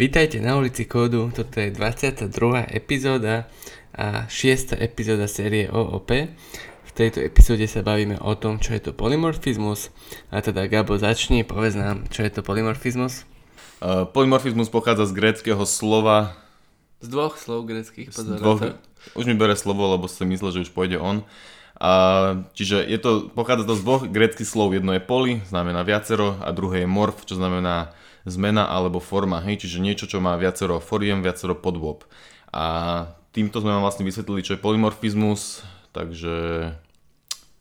Vítajte na ulici kódu, toto je 22. epizóda a 6. epizóda série OOP. V tejto epizóde sa bavíme o tom, čo je to polymorfizmus. A teda Gabo, začni, povedz nám, čo je to polymorfizmus. Uh, polymorfizmus pochádza z gréckého slova... Z dvoch slov gréckých, z dvoch, Už mi bere slovo, lebo si myslel, že už pôjde on. A, čiže je to, pochádza to z dvoch gréckých slov. Jedno je poly, znamená viacero, a druhé je morf, čo znamená zmena alebo forma, hej, čiže niečo, čo má viacero foriem, viacero podôb. A týmto sme vám vlastne vysvetlili, čo je polymorfizmus, takže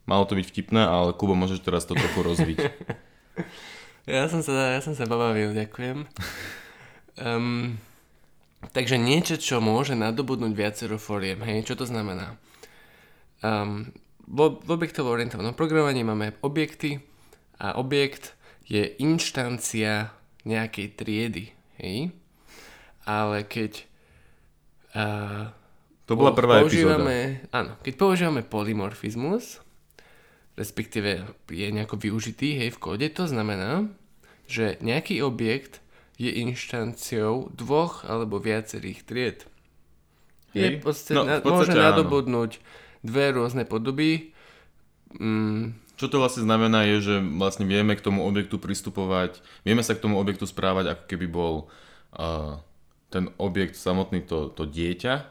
malo to byť vtipné, ale Kubo, môžeš teraz to trochu rozviť. ja, som sa, ja som sa pobavil, ďakujem. Um, takže niečo, čo môže nadobudnúť viacero foriem, hej, čo to znamená? Um, v, v objektovo orientovanom programovaní máme objekty a objekt je inštancia nejakej triedy, hej? Ale keď uh, to bola prvá používame, epizóda. Áno, keď používame polymorfizmus, respektíve je nejako využitý hej, v kóde, to znamená, že nejaký objekt je inštanciou dvoch alebo viacerých tried. Je podstate, no, v podstate môže áno. nadobudnúť dve rôzne podoby. Mm, čo to vlastne znamená je, že vlastne vieme k tomu objektu pristupovať, vieme sa k tomu objektu správať ako keby bol uh, ten objekt samotný to, to dieťa,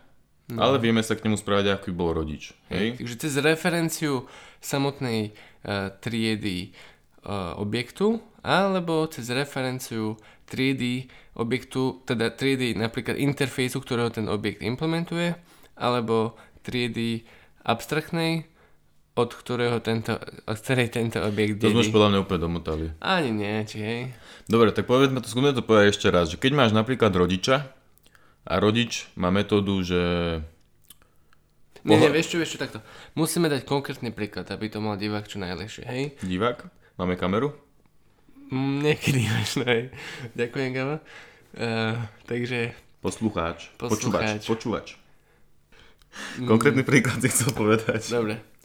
no. ale vieme sa k nemu správať ako keby bol rodič. Hej? Takže cez referenciu samotnej uh, triedy uh, objektu alebo cez referenciu triedy objektu, teda triedy napríklad interfejsu, ktorého ten objekt implementuje, alebo triedy abstraktnej od ktorého tento, od ktorej tento objekt dedí. To sme už podľa mňa úplne domotali. Ani nie, či hej. Dobre, tak povedzme to, skúsme to povedať ešte raz, že keď máš napríklad rodiča a rodič má metódu, že... Nie, nie, vieš čo, vieš čo, takto. Musíme dať konkrétny príklad, aby to mal divák čo najlepšie, hej? Divák? Máme kameru? Mm, niekedy možno, hej. Ďakujem, Gaba. Uh, takže... Poslucháč. Poslucháč. Počúvač. Počúvač. Konkrétny príklad si chcel povedať. Dobre.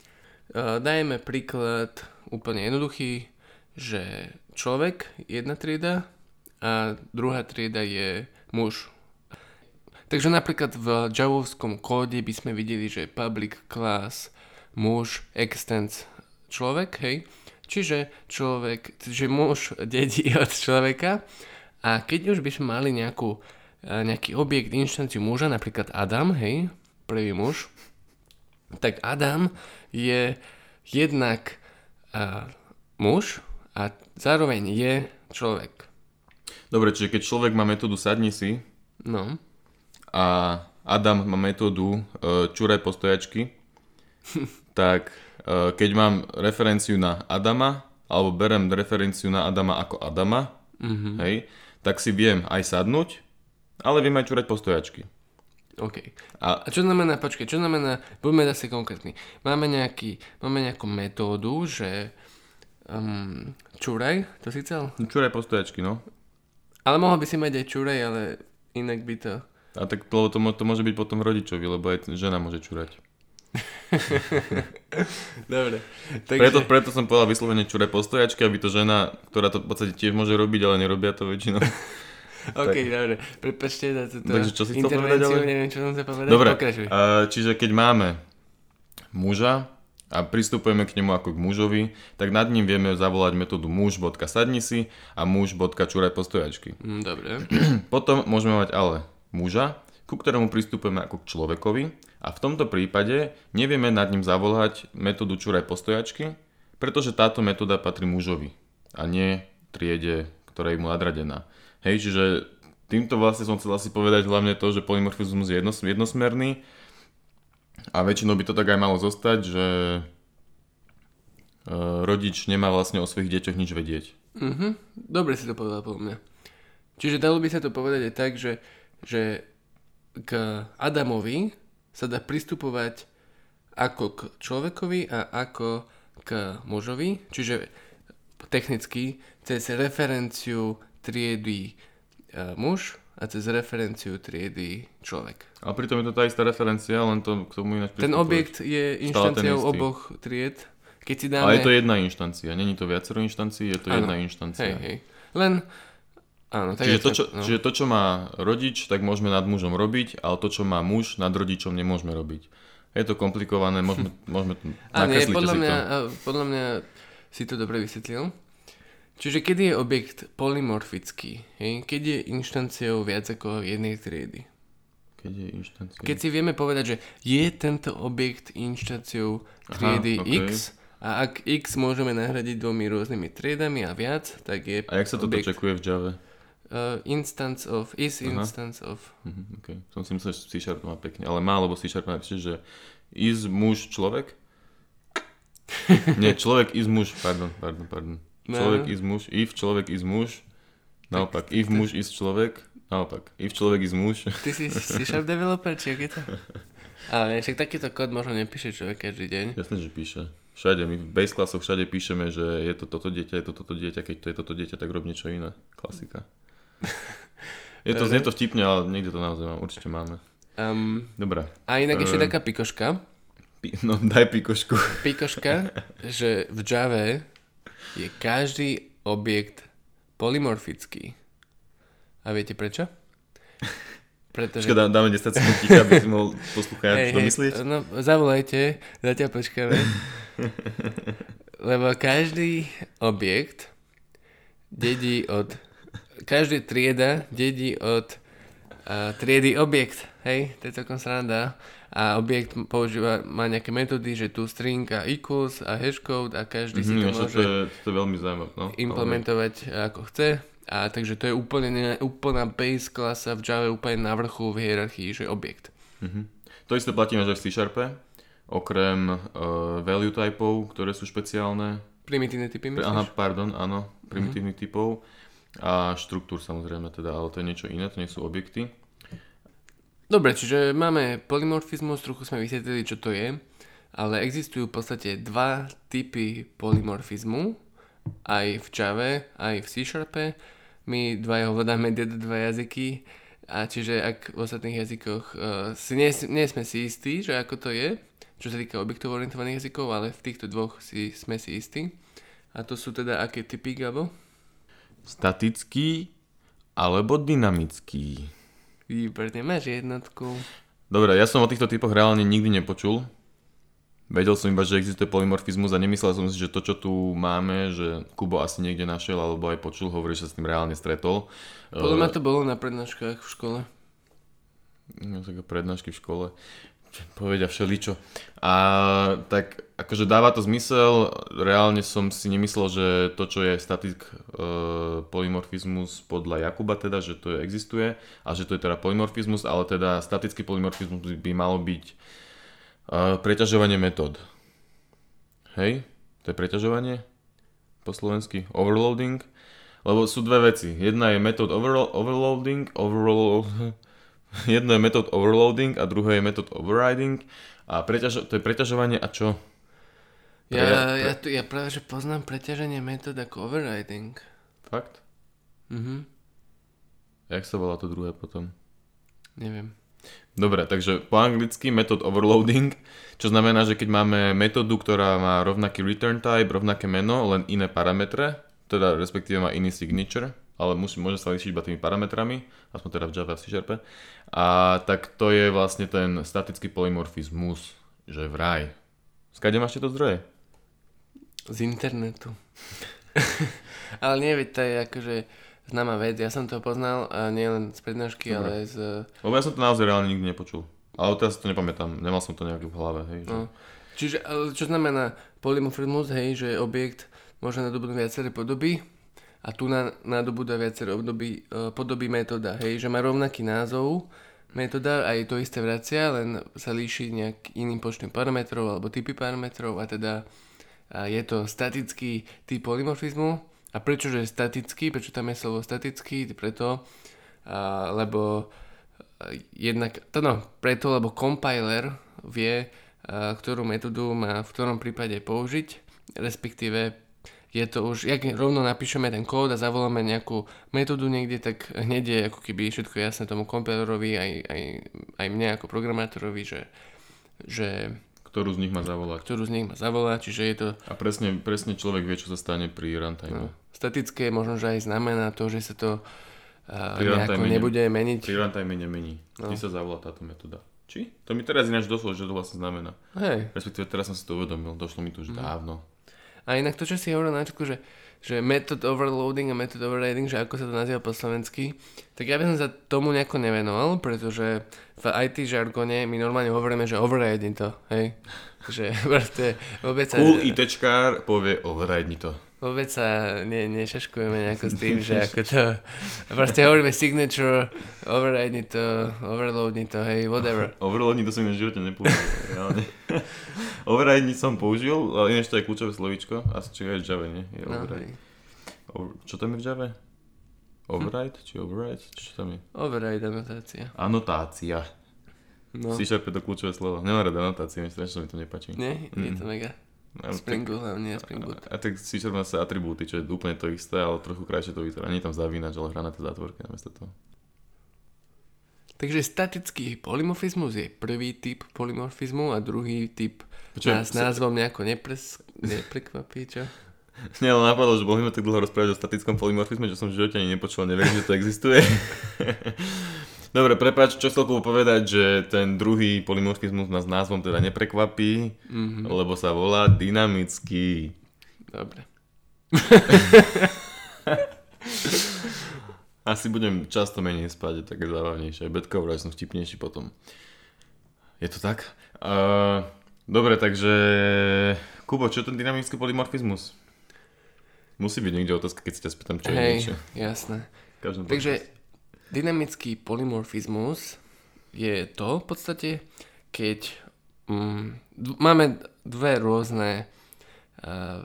Uh, dajme príklad úplne jednoduchý, že človek, jedna trieda a druhá trieda je muž. Takže napríklad v javovskom kóde by sme videli, že public class muž extends človek, hej. Čiže človek, čiže muž dedí od človeka a keď už by sme mali nejakú, nejaký objekt, inštanciu muža, napríklad Adam, hej, prvý muž, tak Adam je jednak uh, muž a zároveň je človek. Dobre, čiže keď človek má metódu sadni si no. a Adam má metódu uh, čuraj postojačky, tak uh, keď mám referenciu na Adama, alebo berem referenciu na Adama ako Adama, mm-hmm. hej, tak si viem aj sadnúť, ale viem aj čurať postojačky. OK. A, čo znamená, počkej, čo znamená, buďme zase konkrétni. Máme, nejaký, máme nejakú metódu, že um, čuraj, to si chcel? Čuraj postojačky, no. Ale mohol by si mať aj čuraj, ale inak by to... A tak to, to, to môže byť potom rodičovi, lebo aj žena môže čurať. Dobre. Takže... Preto, preto som povedal vyslovene čuraj postojačky, aby to žena, ktorá to v podstate tiež môže robiť, ale nerobia to väčšinou. OK, tak. dobre. Prepačte za túto Takže čo si chcel povedať, ale... neviem, čo som chcel povedať. Dobre, Uh, čiže keď máme muža a pristupujeme k nemu ako k mužovi, tak nad ním vieme zavolať metódu muž.sadni si a muž.čuraj postojačky. Mm, dobre. Potom môžeme mať ale muža, ku ktorému pristupujeme ako k človekovi a v tomto prípade nevieme nad ním zavolať metódu čuraj postojačky, pretože táto metóda patrí mužovi a nie triede, ktorá je mu nadradená. Hej, čiže týmto vlastne som chcel asi povedať hlavne to, že polymorfizmus je jednos, jednosmerný a väčšinou by to tak aj malo zostať, že e, rodič nemá vlastne o svojich deťoch nič vedieť. Mm-hmm. Dobre si to povedal po mňa. Čiže dalo by sa to povedať aj tak, že, že k Adamovi sa dá pristupovať ako k človekovi a ako k mužovi, čiže technicky cez referenciu triedy uh, muž a cez referenciu triedy človek. A pritom je to tá istá referencia, len to k tomu ináč Ten objekt je inštanciou oboch tried. Keď si dáme... Ale je to jedna inštancia, není to viacero inštancií, je to ano. jedna inštancia. Hej, hej. Len Áno, tak Čiže to, čo, no. čiže to, čo má rodič, tak môžeme nad mužom robiť, ale to, čo má muž, nad rodičom nemôžeme robiť. Je to komplikované, môžeme, môžeme A podľa si mňa, to. a podľa mňa si to dobre vysvetlil. Čiže kedy je objekt polymorfický? Hej? Keď je inštanciou viac ako jednej triedy? Keď je inštancia. Keď si vieme povedať, že je tento objekt inštanciou triedy Aha, okej. X a ak X môžeme nahradiť dvomi rôznymi triedami a viac, tak je A jak sa toto objekt čekuje v Java? uh, instance of, is Aha. instance of. Mhm, okay. Som si myslel, že C Sharp má pekne, ale má, lebo C Sharp napíše, že is muž človek? Nie, človek is muž, pardon, pardon, pardon. Človek is muž, if človek is muž, naopak, if muž is človek, naopak, if človek is muž. Ty si C Sharp developer, či je to? Ale však takýto kód možno nepíše človek každý deň. Jasné, že píše. Všade, my v base classoch všade píšeme, že je to toto dieťa, je to toto dieťa, keď to je toto dieťa, tak rob niečo iné. Klasika. Je to, znie to vtipne, ale niekde to naozaj mám, určite máme. Um, Dobre. a inak ešte taká pikoška. Pi- No, daj pikošku. Pikoška, že v Java je každý objekt polymorfický. A viete prečo? Pretože... Dá- dáme 10 sekúnd ticha, aby si mohol poslucháč domyslieť. no, zavolajte, zatiaľ počkáme. Lebo každý objekt dedí od... Každý trieda dedí od uh, triedy objekt. Hej, to je celkom sranda. A objekt používa, má nejaké metódy, že tu string a equals a hashcode a každý si to Mhm, že môže to, je, to je veľmi zaujímavé. No, implementovať ako chce. A takže to je úplne, ne- úplná base klasa v Java úplne na vrchu v hierarchii, že objekt. Mhm. To isté platíme, že v C Sharpe, okrem uh, value typov, ktoré sú špeciálne. Primitívne typy, myslíš? aha, pardon, áno, primitívnych typov. A štruktúr samozrejme teda, ale to je niečo iné, to nie sú objekty. Dobre, čiže máme polymorfizmus, trochu sme vysvetlili, čo to je, ale existujú v podstate dva typy polymorfizmu, aj v Java, aj v C Sharpe. My dvaja ovládame tieto dva jazyky, a čiže ak v ostatných jazykoch uh, si nie, nie sme si istí, že ako to je, čo sa týka objektov orientovaných jazykov, ale v týchto dvoch si, sme si istí. A to sú teda aké typy, Gabo? Statický alebo dynamický. Výborne, máš jednotku. Dobre, ja som o týchto typoch reálne nikdy nepočul. Vedel som iba, že existuje polymorfizmus a nemyslel som si, že to, čo tu máme, že Kubo asi niekde našiel alebo aj počul, hovorí, že sa s tým reálne stretol. Podľa mňa Eh, to bolo na prednáškach v škole. No, také prednášky v škole povedia všeličo. A tak akože dáva to zmysel, reálne som si nemyslel, že to, čo je static uh, polymorfizmus podľa Jakuba teda, že to existuje a že to je teda polymorfizmus, ale teda statický polymorfizmus by, by malo byť uh, preťažovanie metód. Hej? To je preťažovanie? Po slovensky? Overloading? Lebo sú dve veci. Jedna je metód overlo- overloading, overload, jedno je metód overloading a druhé je metód overriding. A preťažo- to je preťažovanie a čo? Ja, Pre- ja, tu, ja práve, že poznám preťaženie metód ako overriding. Fakt? Mhm, Jak sa volá to druhé potom? neviem. Dobre, takže po anglicky metód overloading, čo znamená, že keď máme metódu, ktorá má rovnaký return type, rovnaké meno, len iné parametre, teda respektíve má iný signature, ale musí, môže sa líšiť iba tými parametrami, aspoň teda v Java a C Sharpe, a tak to je vlastne ten statický polymorfizmus, že vraj. Skade máš tieto zdroje? Z internetu. ale nie, veď to je akože známa vec. Ja som to poznal a nie len z prednášky, Dobre. ale aj z... Lebo ja som to naozaj reálne nikdy nepočul. Ale teraz si to nepamätám, nemal som to nejak v hlave, hej. Že... No. Čiže, ale čo znamená polymorfizmus, hej, že objekt môže nadobudnúť viaceré podoby a tu na, nadobúda viaceré obdoby, e, podoby metóda, hej, že má rovnaký názov metóda a je to isté vracia, len sa líši nejak iným počtom parametrov alebo typy parametrov a teda je to statický typ polymorfizmu. A prečo je statický, prečo tam je slovo statický, preto, lebo jednak, to no, preto, lebo compiler vie, ktorú metódu má v ktorom prípade použiť, respektíve je to už, jak rovno napíšeme ten kód a zavoláme nejakú metódu niekde, tak hneď je ako keby všetko jasné tomu compilerovi aj, aj, aj mne ako programátorovi, že, že Ktorú z nich má zavolať. ktorú z nich má zavolať, čiže je to A presne, presne človek vie, čo sa stane pri runtime. no, statické, možno, že aj znamená to, že sa to uh, Pri nejako nebude meniť. Pri runtime nemení. No. Vždy sa zavolá táto metóda. Či? To mi teraz ináč došlo, že to vlastne znamená. Hej. Respektíve teraz som si to uvedomil, došlo mi to už Mhm. dávno. A inak to, čo si hovoril na že, že method overloading a method overriding, že ako sa to nazýva po slovensky, tak ja by som sa tomu nejako nevenoval, pretože v IT žargone my normálne hovoríme, že overriding to, hej. Že proste vôbec sa, Cool ITčkár povie override to. vôbec sa ne, nešaškujeme nejako s tým, že ako to, proste hovoríme signature, overriding to, overloading to, hej, whatever. Overload to som v živote nepoužil, reálne. Override som použil, ale ináč to je kľúčové slovíčko. Asi čo je v Java, nie? Je No, override. Over, čo tam je v Java? Override? Či override? Čo tam je? Override anotácia. Anotácia. No. Si šarpe to kľúčové slovo. Nemám rád anotácie, myslím, že mi to nepáči. Nie? Je Mm. to mega. A, Spring Boot, hlavne Spring Boot. a tak si má sa atribúty, čo je úplne to isté, ale trochu krajšie to vyzerá. Nie je tam zavínač, ale hra na tej zátvorke namiesto toho. Takže statický polymorfizmus je prvý typ polymorfizmu a druhý typ Počujem, nás sa- názvom nejako nepres, neprekvapí, čo? Nie, ale napadlo, že mohli tak dlho rozprávať o statickom polymorfizme, že som v živote ani nepočul, neverím, že to existuje. Dobre, prepáč, čo chcel povedať, že ten druhý polymorfizmus nás názvom teda neprekvapí, Mhm. lebo sa volá dynamický. Dobre. Asi budem často menej spať, je také zábavnejšie. Betka vraj som vtipnejší potom. Je to tak? Uh, dobre, takže... Kubo, čo je ten dynamický polymorfizmus? Musí byť niekde otázka, keď si ťa spýtam, čo je Hej, niečo. jasné. Každom Takže dynamický polymorfizmus je to v podstate, keď mm, d- máme dve rôzne uh,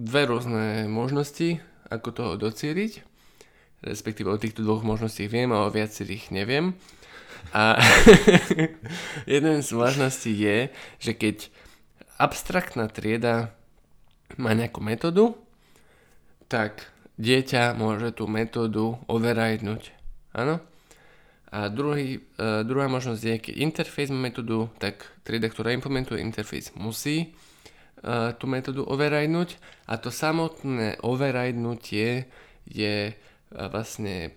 dve rôzne možnosti, ako toho docieliť. Respektíve o týchto dvoch možností viem a o viacerých neviem. A jeden z možností je, že keď abstraktná trieda má nejakú metódu, tak dieťa môže tú metódu overridenúť. Áno? A druhý, uh, druhá možnosť je, keď interface má metódu, tak trieda, ktorá implementuje interface, musí uh, tú metódu overridenúť a to samotné overridenutie je vlastne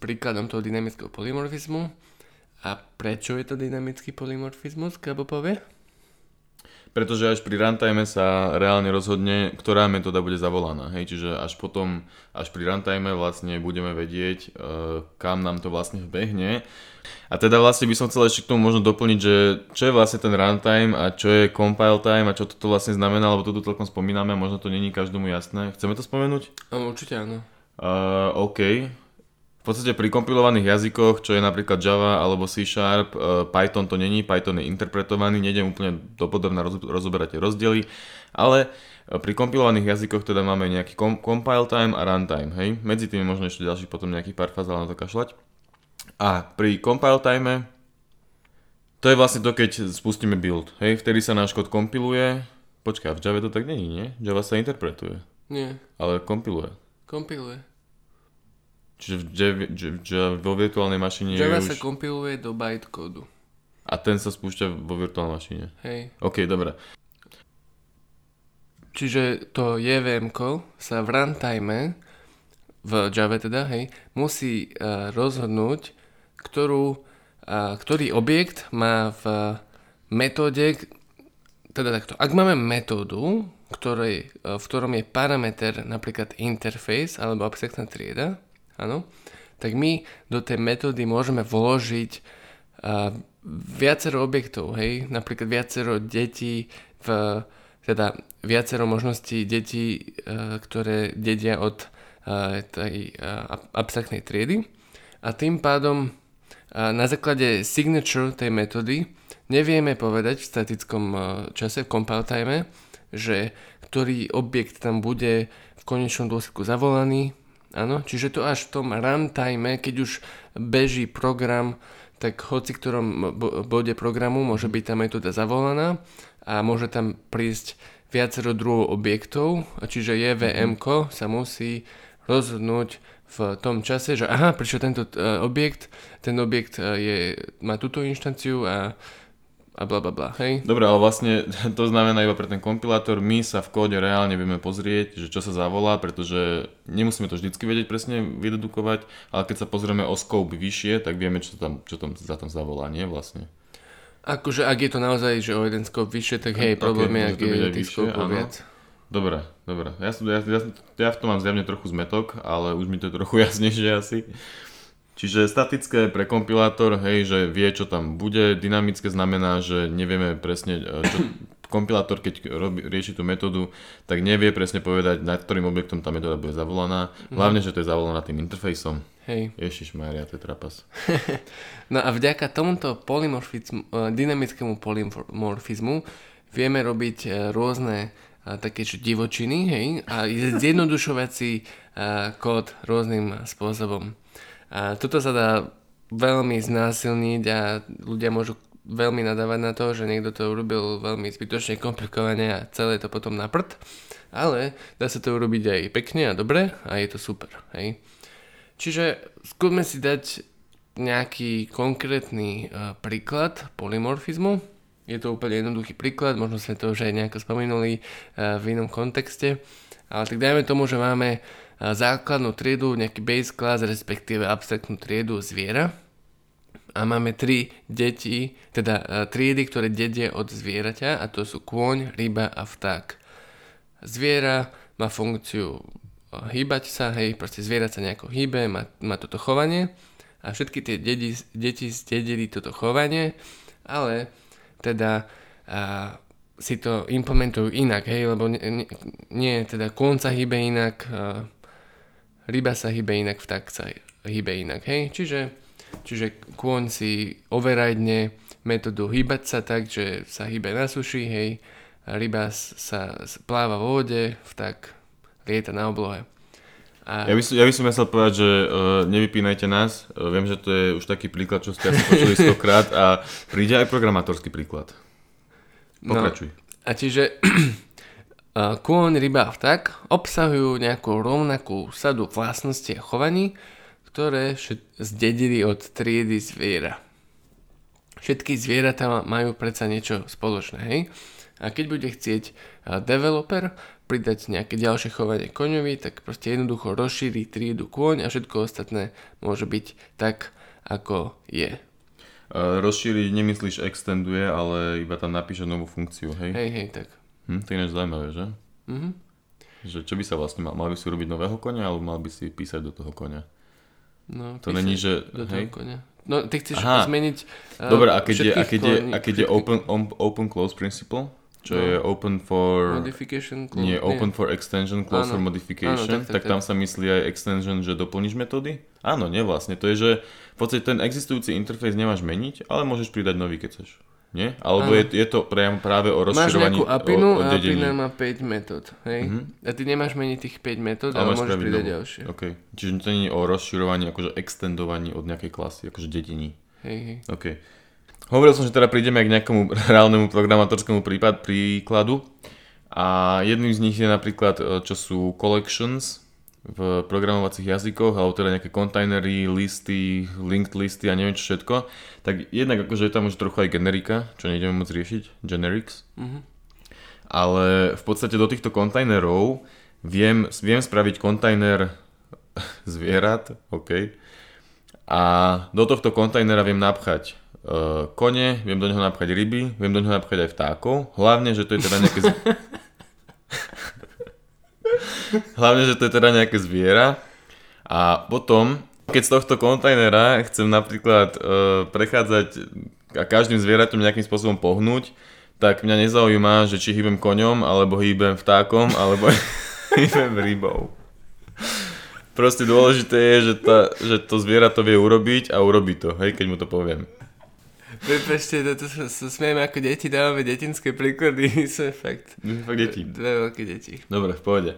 príkladom toho dynamického polymorfizmu. A prečo je to dynamický polymorfizmus, Gabo povie? Pretože až pri runtime sa reálne rozhodne, ktorá metóda bude zavolaná. Hej? Čiže až potom, až pri runtime vlastne budeme vedieť, e, kam nám to vlastne vbehne. A teda vlastne by som chcel ešte k tomu možno doplniť, že čo je vlastne ten runtime a čo je compile time a čo toto vlastne znamená, lebo to tu celkom spomíname a možno to není každému jasné. Chceme to spomenúť? Um, určite áno. Uh, OK. V podstate pri kompilovaných jazykoch, čo je napríklad Java alebo C Sharp, uh, Python to není, Python je interpretovaný, nejdem úplne dopodrobne roz, rozoberať tie rozdiely, ale uh, pri kompilovaných jazykoch teda máme nejaký com- compile time a runtime, hej? Medzi tými možno ešte ďalší potom nejakých pár fáz, ale na to kašľať. A pri compile time to je vlastne to, keď spustíme build, hej? Vtedy sa náš kód kompiluje. Počkaj, v Java to tak není, nie? Java sa interpretuje, Nie, ale kompiluje. Kompiluje. Čiže v Java, J- J- vo virtuálnej mašine Java je sa už... kompiluje do bytecódu. A ten sa spúšťa vo virtuálnej mašine. Hej. OK, dobre. Čiže to JVM sa v runtime, v Java teda, hej, musí uh, rozhodnúť, ktorú, uh, ktorý objekt má v metóde, teda takto, ak máme metódu, ktorej, uh, v ktorom je parameter napríklad interface alebo abstraktná trieda, áno, tak my do tej metódy môžeme vložiť uh, viacero objektov, hej, napríklad viacero detí v teda viacero možností detí, uh, ktoré dedia od uh, tej uh, ab- abstraktnej triedy. A tým pádom uh, na základe signature tej metódy nevieme povedať v statickom uh, čase, v compile time, že ktorý objekt tam bude v konečnom dôsledku zavolaný. Áno, čiže to až v tom runtime, keď už beží program, tak hoci ktorom bo- bode programu môže byť tá metóda zavolaná a môže tam prísť viacero druhov objektov, čiže JVM sa musí rozhodnúť v tom čase, že aha, prečo tento uh, objekt, ten objekt uh, je, má túto inštanciu a a bla bla bla, hej? Dobre, ale vlastne to znamená iba pre ten kompilátor, my sa v kóde reálne vieme pozrieť, že čo sa zavolá, pretože nemusíme to vždycky vedieť presne vydedukovať, ale keď sa pozrieme o scope vyššie, tak vieme, čo tam, čo tam za tam zavolá, nie vlastne. Akože ak je to naozaj, že o jeden scope vyššie, tak hej, problém je, ak je tých scope viac. Dobre, dobre. Ja, ja, ja, ja v tom mám zjavne trochu zmetok, ale už mi to je trochu jasnejšie asi. Čiže statické pre kompilátor, hej, že vie, čo tam bude. Dynamické znamená, že nevieme presne, e, čo kompilátor, keď robí, rieši tú metódu, tak nevie presne povedať, nad ktorým objektom tá metóda bude zavolaná. Mhm. Hlavne, že to je zavolaná tým interfejsom. Hej. Ježiš Maria, to je trapas. no a vďaka tomuto polymorfizmu, e, dynamickému polymorfizmu vieme robiť e, rôzne také divočiny, hej, a zjednodušovať si kód rôznym spôsobom. A toto sa dá veľmi znásilniť a ľudia môžu veľmi nadávať na to, že niekto to urobil veľmi zbytočne komplikovane a celé to potom na prd. Ale dá sa to urobiť aj pekne a dobre a je to super. Hej. Čiže skúsme si dať nejaký konkrétny uh, príklad polymorfizmu. Je to úplne jednoduchý príklad, možno sme to už aj nejako spomenuli uh, v inom kontexte. Ale tak dajme tomu, že máme základnú triedu, nejaký base class, respektíve abstraktnú triedu zviera. A máme tri deti, teda triedy, ktoré dedie od zvieraťa a to sú kôň, ryba a vták. Zviera má funkciu hýbať sa, hej, proste zviera sa nejako hýbe, má, má toto chovanie a všetky tie deti, deti zdedili toto chovanie, ale teda a, si to implementujú inak, hej, lebo nie, nie, teda kôň sa hýbe inak, a, ryba sa hýbe inak, vták sa hýbe inak, hej? Čiže, čiže kôň si overajne metódu hýbať sa tak, že sa hýbe na suši, hej? Ryba sa pláva vo vode, vták lieta na oblohe. A... Ja, by som, ja by som chcel povedať, že uh, nevypínajte nás. Uh, viem, že to je už taký príklad, čo ste asi počuli stokrát a príde aj programátorský príklad. No, Pokračuj. No, a čiže kôň, ryba a vták obsahujú nejakú rovnakú sadu vlastností a chovaní, ktoré zdedili od triedy zviera. Všetky zvieratá majú predsa niečo spoločné, hej? A keď bude chcieť developer pridať nejaké ďalšie chovanie koňovi, tak proste jednoducho rozšíri triedu kôň a všetko ostatné môže byť tak, ako je. Rozšíriť nemyslíš extenduje, ale iba tam napíše novú funkciu, hej? Hej, hej, tak. Hm, to je ináč zaujímavé, že? Mhm. Že čo by sa vlastne mal? Mal by si urobiť nového konia, alebo mal by si písať do toho konia? No, to není, že... Do toho hej? konia. No, ty chceš Aha. zmeniť uh, Dobre, a keď je, a keď je, a keď je open, open close principle, čo no. je open for... Modification close. Nie, open nie. for extension, close áno. for modification, áno, tak, tak, tak, tak tam sa myslí aj extension, že doplníš metódy? Áno, nie vlastne. To je, že v podstate ten existujúci interfejs nemáš meniť, ale môžeš pridať nový, keď chceš. Nie? Alebo je, je to priam práve o rozširovaní Máš nejakú apinu o, o a apina má 5 metód. Hej? Mm-hmm. A ty nemáš meniť tých 5 metód, ale, ale môžeš pridať ďalšie. Okay. Čiže to nie je o rozširovaní, akože extendovaní od nejakej klasy, akože dedení. Hej, hej. Okay. Hovoril som, že teda prídeme aj k nejakému reálnemu programátorskému prípad, príkladu. A jedným z nich je napríklad, e, čo sú collections, v programovacích jazykoch, alebo teda nejaké kontajnery, listy, linked listy a neviem čo všetko, tak jednak akože je tam už trochu aj generika, čo nejdeme moc riešiť, generics. Mm-hmm. Ale v podstate do týchto kontajnerov viem, viem spraviť kontajner zvierat, OK. A do tohto kontajnera viem napchať uh, kone, viem do neho napchať ryby, viem do neho napchať aj vtákov. Hlavne, že to je teda nejaké... Hlavne, že to je teda nejaké zviera. A potom, keď z tohto kontajnera chcem napríklad uh, prechádzať a každým zvieratom nejakým spôsobom pohnúť, tak mňa nezaujíma, že či hýbem koňom, alebo hýbem vtákom, alebo hýbem rybou. Proste dôležité je, že, tá, že to zviera to vie urobiť a urobí to, hej, keď mu to poviem. Prepačte, to, to sa, sa smieme ako deti, dávame detinské príklady, sú fakt. Fakt deti. Dve veľké deti. Dobre, v pohode.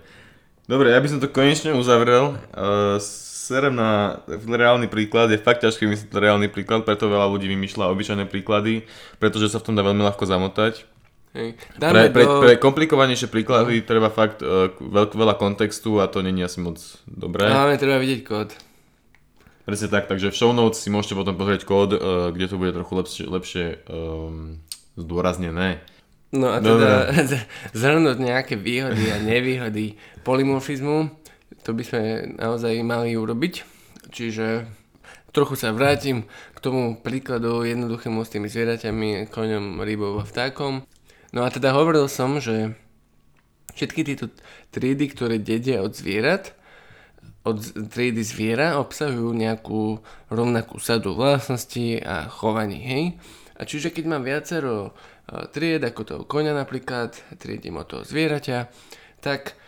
Dobre, ja by som to konečne uzavrel. Uh, serem na reálny príklad, je fakt ťažké myslieť reálny príklad, preto veľa ľudí vymýšľa obyčajné príklady, pretože sa v tom dá veľmi ľahko zamotať. Hej. Pre, pre, do... pre komplikovanejšie príklady no. treba fakt uh, veľk, veľa kontextu a to není asi moc dobré. Hlavne treba vidieť kód. Presne tak, takže v show notes si môžete potom pozrieť kód, uh, kde to bude trochu lepšie, lepšie um, zdôraznené. No a teda zhrnúť nejaké výhody a nevýhody polymorfizmu, to by sme naozaj mali urobiť. Čiže trochu sa vrátim k tomu príkladu jednoduchému s tými zvieraťami, koňom, rybou a vtákom. No a teda hovoril som, že všetky tieto triedy, ktoré dedia od zvierat, od triedy zviera obsahujú nejakú rovnakú sadu vlastností a chovaní, hej? A čiže keď mám viacero tried, ako toho koňa napríklad, triedím od toho zvieraťa, tak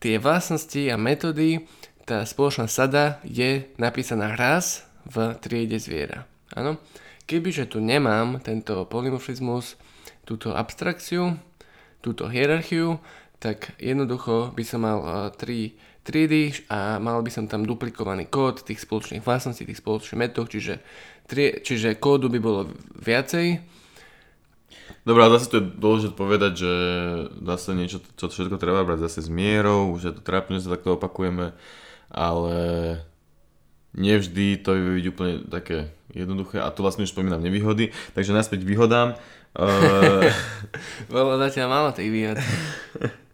tie vlastnosti a metódy, tá spoločná sada je napísaná raz v triede zviera. Áno? Kebyže tu nemám tento polymorfizmus, túto abstrakciu, túto hierarchiu, tak jednoducho by som mal uh, tri triedy a mal by som tam duplikovaný kód tých spoločných vlastností, tých spoločných metód, čiže, tri, čiže kódu by bolo viacej Dobre, ale zase to je dôležité povedať, že zase niečo, čo všetko treba brať zase s mierou, už je to trápne, sa takto opakujeme, ale nevždy to je byť úplne také jednoduché a tu vlastne už spomínam nevýhody, takže naspäť výhodám. Uh... Bolo zatiaľ málo tých výhod.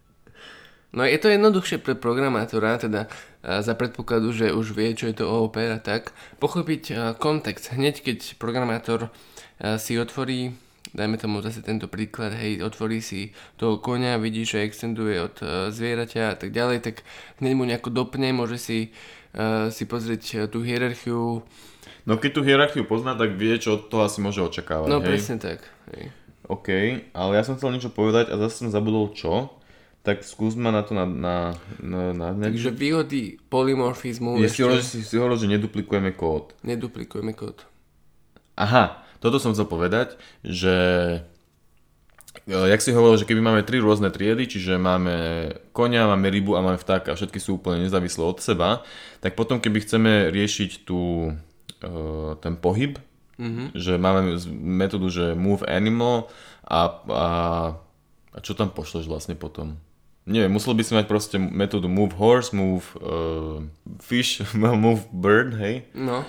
No je to jednoduchšie pre programátora, teda za predpokladu, že už vie, čo je to OOP a tak, pochopiť kontext. Hneď keď programátor si otvorí dajme tomu zase tento príklad, hej, otvorí si toho konia, vidí, že extenduje od zvieraťa a tak ďalej, tak hneď mu nejako dopne, môže si, si pozrieť tú hierarchiu. No keď tú hierarchiu pozná, tak vie, čo od toho asi môže očakávať, No hej? presne tak, hej. OK, ale ja som chcel niečo povedať a zase som zabudol čo. Tak skús ma na to na... na, na, na Takže výhody polymorfizmu... Je ešte... si, si hovoril, že neduplikujeme kód. Neduplikujeme kód. Aha, toto som chcel povedať, že e, jak si hovoril, že keby máme tri rôzne triedy, čiže máme konia, máme rybu a máme vtáka a všetky sú úplne nezávislé od seba, tak potom keby chceme riešiť tú, e, ten pohyb, mm-hmm. že máme metódu, že move animal a, a, a čo tam pošleš vlastne potom? Neviem, musel by si mať proste metódu move horse, move uh, fish, move bird, hej? No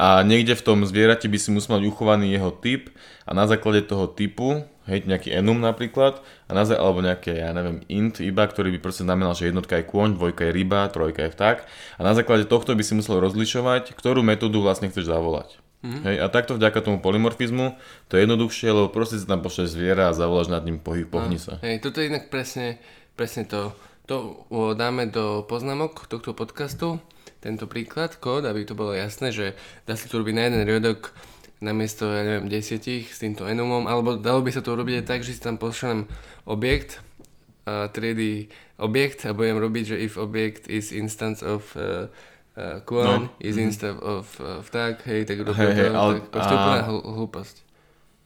a niekde v tom zvierati by si musel mať uchovaný jeho typ a na základe toho typu, hej, nejaký enum napríklad, a na, alebo nejaké, ja neviem, int iba, ktorý by proste znamenal, že jednotka je kôň, dvojka je ryba, trojka je vták a na základe tohto by si musel rozlišovať, ktorú metódu vlastne chceš zavolať. Mm-hmm. Hej, a takto vďaka tomu polymorfizmu to je jednoduchšie, lebo proste si tam pošleš zviera a zavoláš nad ním pohyb, pohni sa. Hej, toto je inak presne, presne to. To dáme do poznámok tohto podcastu tento príklad, kód, aby to bolo jasné, že dá sa to robiť na jeden riadok namiesto, ja neviem, desiatich s týmto enumom, alebo dalo by sa to urobiť aj tak, že si tam pošlem objekt, uh, triedy objekt a budem robiť, že if object is instance of uh, uh, clone, no. is mm-hmm. instance of uh, vták, hej, tak robím hey, to, hey, ale, tak hl- hlúposť.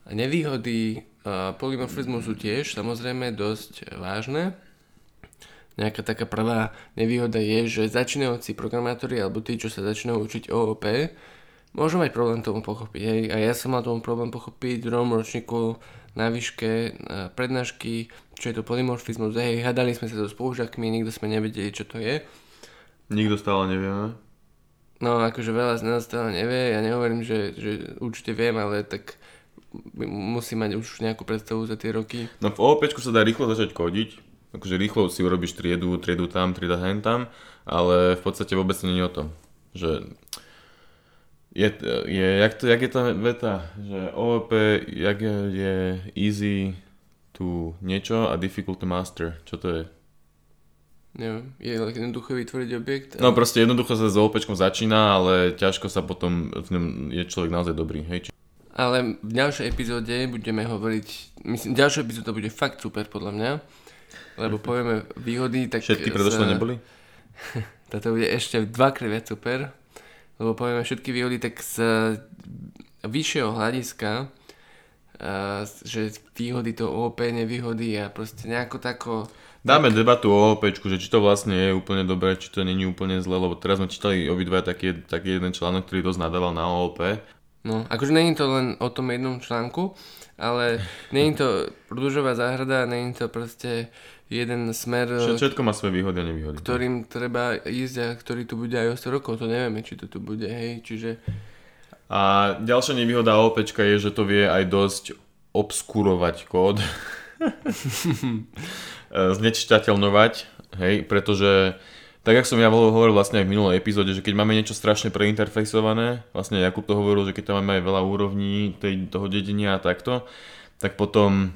A nevýhody uh, polymorfizmu sú tiež samozrejme dosť vážne, nejaká taká prvá nevýhoda je, že začínajúci programátori alebo tí, čo sa začínajú učiť OOP, môžu mať problém tomu pochopiť. Hej. A ja som mal tomu problém pochopiť v druhom ročníku na výške na prednášky, čo je to polymorfizmus. Hej, hadali sme sa so spolužiakmi, nikto sme nevedeli, čo to je. Nikto stále nevieme. No, akože veľa z nás stále nevie, ja nehovorím, že, že určite viem, ale tak musí mať už nejakú predstavu za tie roky. No v OOP sa dá rýchlo začať kodiť, akože rýchlo si urobíš triedu, triedu tam, trieda hen tam, ale v podstate vôbec nie je o tom, že je, je, jak, to, jak je tá veta, že OOP, jak je, je easy to niečo a difficult to master, čo to je? Neviem, je jednoduché vytvoriť objekt? No proste jednoducho sa s OOP začína, ale ťažko sa potom v ňom je človek naozaj dobrý, hej? Ale v ďalšej epizóde budeme hovoriť, myslím, ďalšia epizóda bude fakt super podľa mňa lebo povieme výhody, tak... Všetky predošlé neboli? Toto bude ešte dvakrát viac super, lebo povieme všetky výhody, tak z vyššieho hľadiska, že výhody to OP, nevýhody a proste nejako tako... Dáme tak... debatu o OP, že či to vlastne je úplne dobré, či to není úplne zle, lebo teraz sme čítali obidva taký, taký jeden článok, ktorý dosť nadával na OOP. No, akože není to len o tom jednom článku, ale není to rúžová záhrada, není to proste jeden smer, Všetko má svoje výhody a nevýhody. Ktorým treba ísť a ktorý tu bude aj o 100 rokov, to nevieme, či to tu bude, hej, čiže... A ďalšia nevýhoda OP je, že to vie aj dosť obskurovať kód, znečitateľnovať, hej, pretože tak, jak som ja hovoril vlastne aj v minulej epizóde, že keď máme niečo strašne preinterfejsované, vlastne Jakub to hovoril, že keď tam máme aj veľa úrovní tej, toho dedenia a takto, tak potom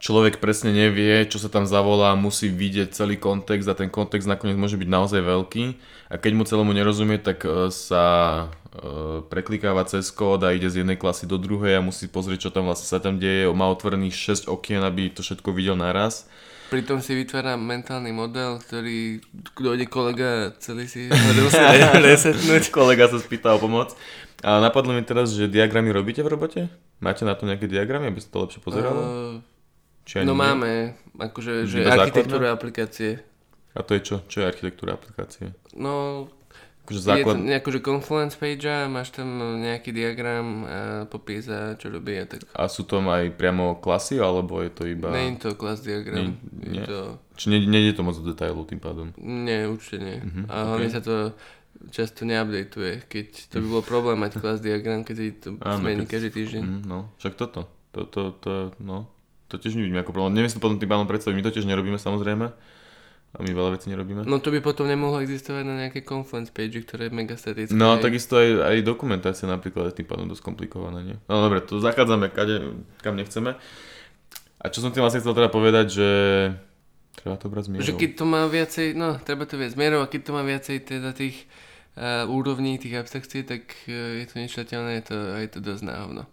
človek presne nevie, čo sa tam zavolá, musí vidieť celý kontext a ten kontext nakoniec môže byť naozaj veľký. A keď mu celému nerozumie, tak e, sa e, preklikáva cez kód a ide z jednej klasy do druhej a musí pozrieť, čo tam vlastne sa tam deje, má otvorených 6 okien, aby to všetko videl naraz Pritom si vytvára mentálny model, ktorý dojde kolega celý si resetnúť. kolega sa spýta o pomoc. A napadlo mi teraz, že diagramy robíte v robote? Máte na to nejaké diagramy, aby sa to lepšie pozeralo? Uh, no nie? máme, akože že architektúra aplikácie. A to je čo? Čo je architektúra aplikácie? No, akože základ... Je to nejakú, že Confluence page a máš tam nejaký diagram a popis a čo robí a tak. A sú tam aj priamo klasy, alebo je to iba... Nie je to klas diagram. Nie, nie. To... Či nie, nie je to moc do detailu tým pádom? Nie, určite nie. Uh-huh, a hlavne okay. sa to často neupdateuje, keď to by bolo problém mať klas diagram, keď to Áno, zmení keď... každý týždeň. Mm, no, však toto. To, to, to, no, to tiež nevidím ako problém. Neviem si to potom tým pádom predstaviť, my to tiež nerobíme samozrejme a my veľa vecí nerobíme. No to by potom nemohlo existovať na nejaké Confluence page, ktoré je mega statické. No takisto aj, aj dokumentácia napríklad je tým pádom dosť komplikovaná, nie? No dobre, to zachádzame kade, kam nechceme. A čo som tým vlastne chcel teda povedať, že treba to brať zmierou. Že keď to má viacej, no treba to viac zmierou a keď to má viacej teda tých uh, úrovní, tých abstrakcií, tak uh, je to nečitateľné, je to, je to dosť náhovno.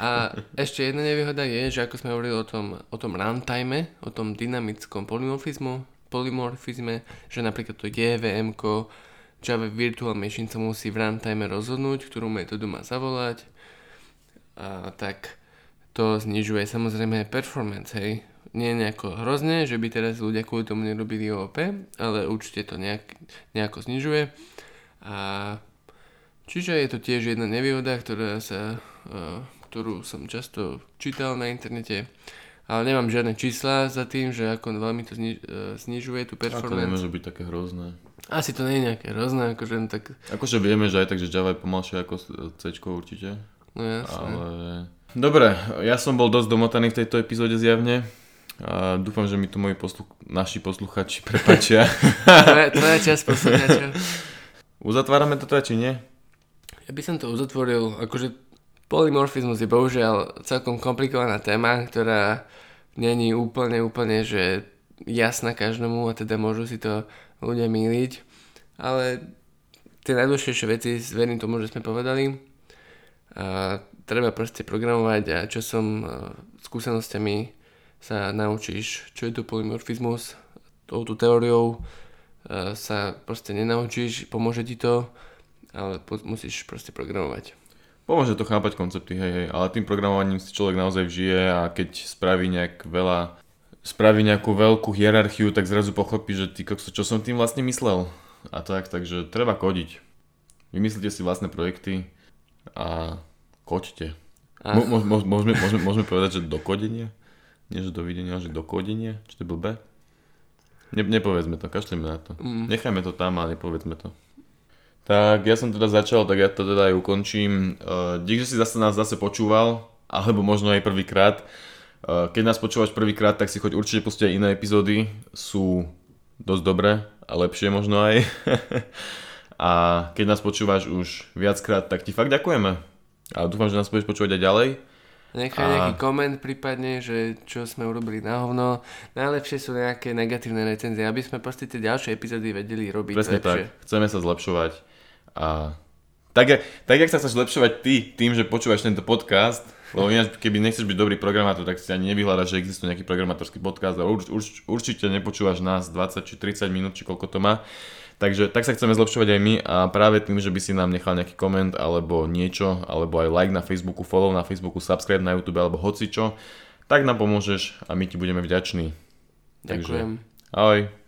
A ešte jedna nevýhoda je, že ako sme hovorili o tom, o tom runtime, o tom dynamickom polymorfizmu, polymorfizme, že napríklad to JVM, Java Virtual Machine sa musí v runtime rozhodnúť, ktorú metódu má zavolať. A tak to znižuje samozrejme performance, hej. Nie nejako hrozne, že by teraz ľudia kvôli tomu nerobili OOP, ale určite to nejak, nejako znižuje. A čiže je to tiež jedna nevýhoda, ktorá sa, ktorú som často čítal na internete ale nemám žiadne čísla za tým, že ako veľmi to zni- e, znižuje tú performance. A to nemôže byť také hrozné. Asi to nie je nejaké hrozné, akože tak... Akože vieme, že aj tak, že Java je pomalšie ako C určite. No jasne. Ale... Dobre, ja som bol dosť domotaný v tejto epizóde zjavne. A dúfam, že mi to moji poslu- naši posluchači prepačia. tvoja, tvoja časť posluchačov. Uzatvárame to teda, či nie? Ja by som to uzatvoril, akože Polymorfizmus je bohužiaľ celkom komplikovaná téma, ktorá není úplne, úplne, že jasná každému a teda môžu si to ľudia míliť. Ale tie najdôležitejšie veci, verím tomu, že sme povedali. A treba proste programovať a čo som skúsenosťami sa naučíš, čo je to polymorfizmus, touto teóriou sa proste nenaučíš, pomôže ti to, ale musíš proste programovať. Pomôže to chápať koncepty, hej, hej, ale tým programovaním si človek naozaj vžije a keď spraví nejak veľa, spraví nejakú veľkú hierarchiu, tak zrazu pochopí, že ty čo som tým vlastne myslel. A tak, takže treba kodiť. Vymyslite si vlastné projekty a koďte. Mo, mo, mo, môžeme, môžeme, môžeme povedať, že dokodenie? Nie, že dovidenia, že dokodenie? Čo to je blbé? Ne, nepovedzme to, kašlíme na to. Mm. Nechajme to tam a nepovedzme to. Tak ja som teda začal, tak ja to teda aj ukončím. Uh, dík, že si zase nás zase počúval, alebo možno aj prvýkrát. Uh, keď nás počúvaš prvýkrát, tak si choď určite pustiť aj iné epizódy. Sú dosť dobré a lepšie možno aj. a keď nás počúvaš už viackrát, tak ti fakt ďakujeme. A dúfam, že nás budeš počúvať aj ďalej. Nechaj a... nejaký koment prípadne, že čo sme urobili na hovno. Najlepšie sú nejaké negatívne recenzie, aby sme proste tie ďalšie epizódy vedeli robiť Presne lepšie. tak, chceme sa zlepšovať. A tak, tak jak sa chceš zlepšovať ty tým, že počúvaš tento podcast, lebo ináč, keby nechceš byť dobrý programátor, tak si ani nevyhľadaš, že existuje nejaký programátorský podcast a urč, urč, určite nepočúvaš nás 20 či 30 minút, či koľko to má. Takže tak sa chceme zlepšovať aj my a práve tým, že by si nám nechal nejaký koment alebo niečo, alebo aj like na Facebooku, follow na Facebooku, subscribe na YouTube alebo hoci čo, tak nám pomôžeš a my ti budeme vďační. Ďakujem. Takže, ahoj.